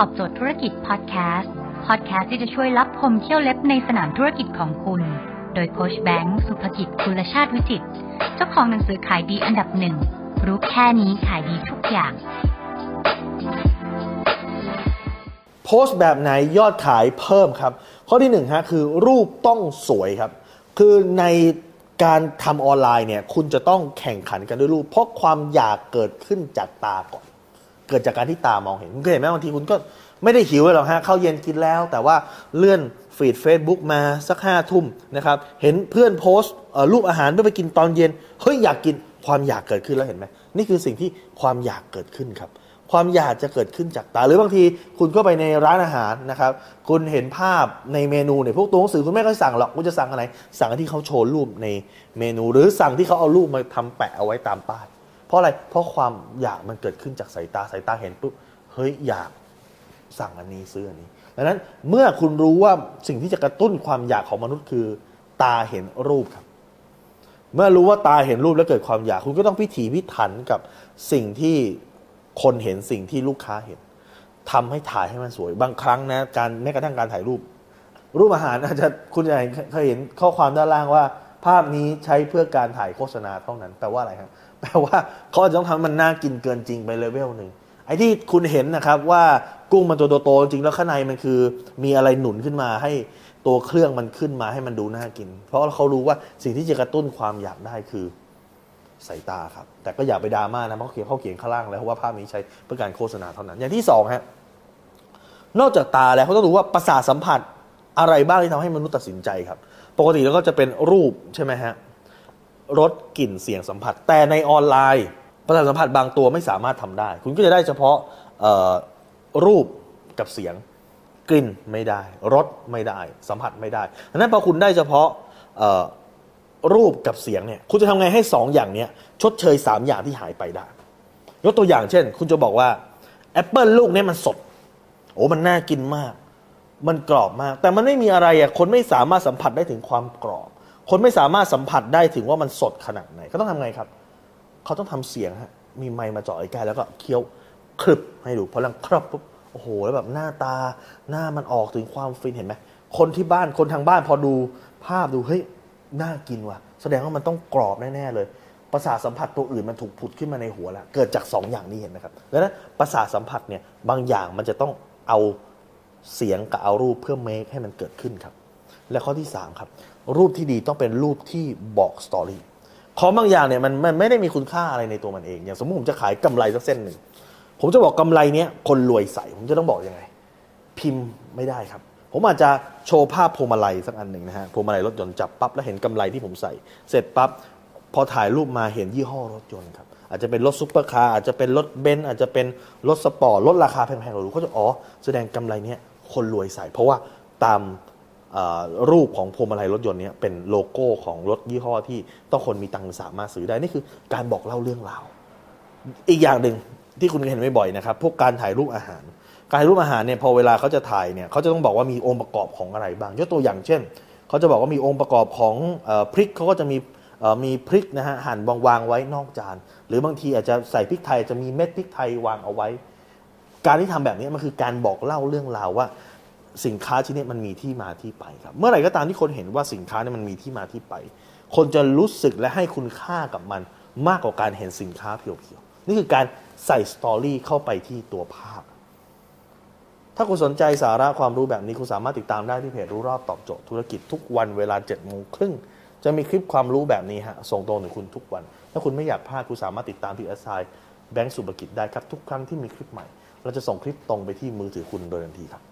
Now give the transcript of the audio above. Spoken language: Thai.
ตอบโจทย์ธุรกิจพอดแคสต์ พอดแคสต์ที่จะช่วยรับพมเที่ยวเล็บในสนามธุรกิจของคุณ โดยโคชแบงค์สุภกิจคุลชาติวิจิต เจ้าของหนังสือขายดีอันดับหนึ่ง รู้แค่นี้ขายดีทุกอย่าง โพสต์แบบไหนยอดขายเพิ่มครับ ข้อที่หนึ่งฮะคือรูปต้องสวยครับ คือในการทำออนไลน์เนี่ยคุณจะต้องแข่งขันกันด้วยรูป เพราะความอยากเกิดขึ้นจากตาก่อน เกิดจากการที่ตามองเห็นคุณเคยเห็นไหมบางทีคุณก็ไม่ได้หิวเลยหรอกฮะเข้าเย็นกินแล้ว แต่ว่าเลื่อนฟีด Facebook มาสักห้าทุ่มนะครับเห็นเพื่อนโพสต์รูปอาหารเพื่อไปกินตอนเย็นเฮ้ยอยากกินความอยากเกิดขึ้นแล้วเห็นไหมนี่คือสิ่งที่ความอยากเกิดขึ้นครับ ความอยากจะเกิดขึ้นจากตา หรือบางทีคุณก็ไปในร้านอาหารนะครับ คุณเห็นภาพในเมนูเนี่ยพวกตัวหนังสือคุณไม่ค่อยสั่งหรอกคุณจะสั่งอะไร สั่งที่เขาโชว์รูปในเมนู หรือสั่งที่เขาเอารูปมาทำแปะเอาไว้ตามป้าย ราะอะไร เพราะความอยากมันเกิดขึ้นจากสายตาสายตาเห็นปุ๊บเฮ้ยอยากสั่งอันนี้ซื้ออันนี้ดังนั้นเมื่อคุณรู้ว่าสิ่งที่จะกระตุ้นความอยากของมนุษย์คือ ตาเห็นรูปครับ เมื่อรู้ว่าตาเห็นรูปแล้วเกิดความอยาก คุณก็ต้องพิถีพิถันกับสิ่งที่คนเห็นสิ่งที่ลูกค้าเห็นทำให้ถ่ายให้มันสวย บางครั้งนะการแม้กระทั่งการถ่ายรูป รูปอาหารอาจจะคุณจะเห็นเคยเห็นข้อความด้านล่างว่า ภาพนี้ใช้เพื่อการถ่ายโฆษณาเท่านั้นแปลว่าอะไรครับ แปลว่าเขาอาจจะต้องทำให้มันน่ากินเกินจริงไปเลเวลหนึ่งไอ้ที่คุณเห็นนะครับว่ากุ้งมันตัวโตๆจริงแล้วข้างในมันคือ มีอะไรหนุนขึ้นมาให้ตัวเครื่องมันขึ้นมาให้มันดูน่ากิน เพราะเขารู้ว่าสิ่งที่จะกระตุ้นความอยากได้คือสายตาครับ แต่ก็อย่าไปดราม่านะเพราะเขียนเขาเขียนข้างล่างแล้วว่าภาพนี้ใช้เพื่อการโฆษณาเท่านั้น อย่างที่สองฮะนอกจากตาแล้วเขาต้องดูว่าประสาทสัมผัสอะไรบ้างที่ทำให้มนุษย์ตัดสินใจครับ ปกติแล้วก็จะเป็นรูปใช่ไหมฮะ รสกลิ่นเสียงสัมผัส แต่ในออนไลน์ประสาทสัมผัสบางตัวไม่สามารถทำได้ คุณก็จะได้เฉพาะรูปกับเสียงกลิ่นไม่ได้รสไม่ได้ สัมผัสไม่ได้ดังนั้นพอคุณได้เฉพาะรูปกับเสียงเนี่ยคุณจะทำไงให้สองอย่างเนี้ยชดเชยสามอย่างที่หายไปได้ ยกตัวอย่างเช่น คุณจะบอกว่าแอปเปิลลูกนี้มันสด โอ้มันน่ากินมาก มันกรอบมาก แต่มันไม่มีอะไรอะคนไม่สามารถสัมผัสได้ถึงความกรอบ คนไม่สามารถสัมผัสได้ถึงว่ามันสดขนาดไหนก็ต้องทำไงครับ เขาต้องทำเสียงฮะมีไมค์มาเจ่อใกล้แล้วก็เคี้ยวครึบให้ดูพอลังครับปุ๊บโอ้โหแล้วแบบหน้าตาหน้ามันออกถึงความฟินเห็นไหมคนที่บ้านคนทางบ้านพอดูภาพดูเฮ้ยน่ากินว่ะ แสดงว่ามันต้องกรอบแน่ๆเลยประสาทสัมผัสตัวอื่นมันถูกผุดขึ้นมาในหัวแล้วเกิดจากสองอย่างนี้เห็นไหมครับดังนั้นประสาทสัมผัสเนี่ยบางอย่างมันจะต้องเอาเสียงกับเอารูปเพื่อเมคให้มันเกิดขึ้นครับ และข้อที่ 3 ครับ รูปที่ดีต้องเป็นรูปที่บอกสตอรี่ของบางอย่างเนี่ยมันมันไม่ได้มีคุณค่าอะไรในตัวมันเอง อย่างสมมติผมจะขายกำไรสักเส้นหนึ่งผมจะบอกกำไรเนี้ยคนรวยใส่ผมจะต้องบอกยังไง พิมพ์ไม่ได้ครับ ผมอาจจะโชว์ภาพพวงมาลัยสักอันหนึ่งนะฮะพวงมาลัยรถยนต์จับปั๊บแล้วเห็นกำไรที่ผมใส่ เสร็จปั๊บพอถ่ายรูปมาเห็นยี่ห้อรถยนต์ครับอาจจะเป็นรถซุปเปอร์คาร์อาจจะเป็นรถเบนซ์อาจจะเป็นรถสปอร์ตรถราคาแพงๆเราดูเขาจะอ๋อแสดงว่ากำไลเนี้ยคนรวยใส่ เพราะว่าตาม รูปของพวงมาลัยรถยนต์นี้เป็นโลโก้ของรถยี่ห้อที่ต้องคนมีตังค์สามารถซื้อได้นี่คือการบอกเล่าเรื่องราว อีกอย่างหนึ่งที่คุณเห็นบ่อยๆนะครับพวกการถ่ายรูปอาหาร การถ่ายรูปอาหารเนี่ยพอเวลาเขาจะถ่ายเนี่ยเขาจะต้องบอกว่ามีองค์ประกอบของอะไรบ้างยกตัวอย่างเช่นเขาจะบอกว่ามีองค์ประกอบของอพริกเขาก็จะมีมีพริกนะฮะหั่นวางๆไว้นอกจาน หรือบางทีอาจจะใส่พริกไทยจะมีเม็ดพริกไทยวางเอาไว้ การที่ทำแบบนี้มันคือการบอกเล่าเรื่องราวว่า สินค้าชิ้นนี้มันมีที่มาที่ไปครับ เมื่อไหร่ก็ตามที่คนเห็นว่าสินค้านี้มันมีที่มาที่ไป คนจะรู้สึกและให้คุณค่ากับมันมากกว่าการเห็นสินค้าเพียวๆนี่คือการใส่สตอรี่เข้าไปที่ตัวภาพ ถ้าคุณสนใจสาระความรู้แบบนี้คุณสามารถติดตามได้ที่เพจรู้รอบตอบโจทย์ธุรกิจทุกวันเวลา7จ็ดโมงครึ่งจะมีคลิปความรู้แบบนี้ฮะส่งตรงถึงคุณทุกวัน ถ้าคุณไม่อยากพลาดคุณสามารถติดตามที่แอสไซแบงก์สุภกิจได้ครับทุกครั้งที่มีคลิปใหม่ เราจะส่งคลิปตรงไปที่มือถือคุณโดยทันทีครับ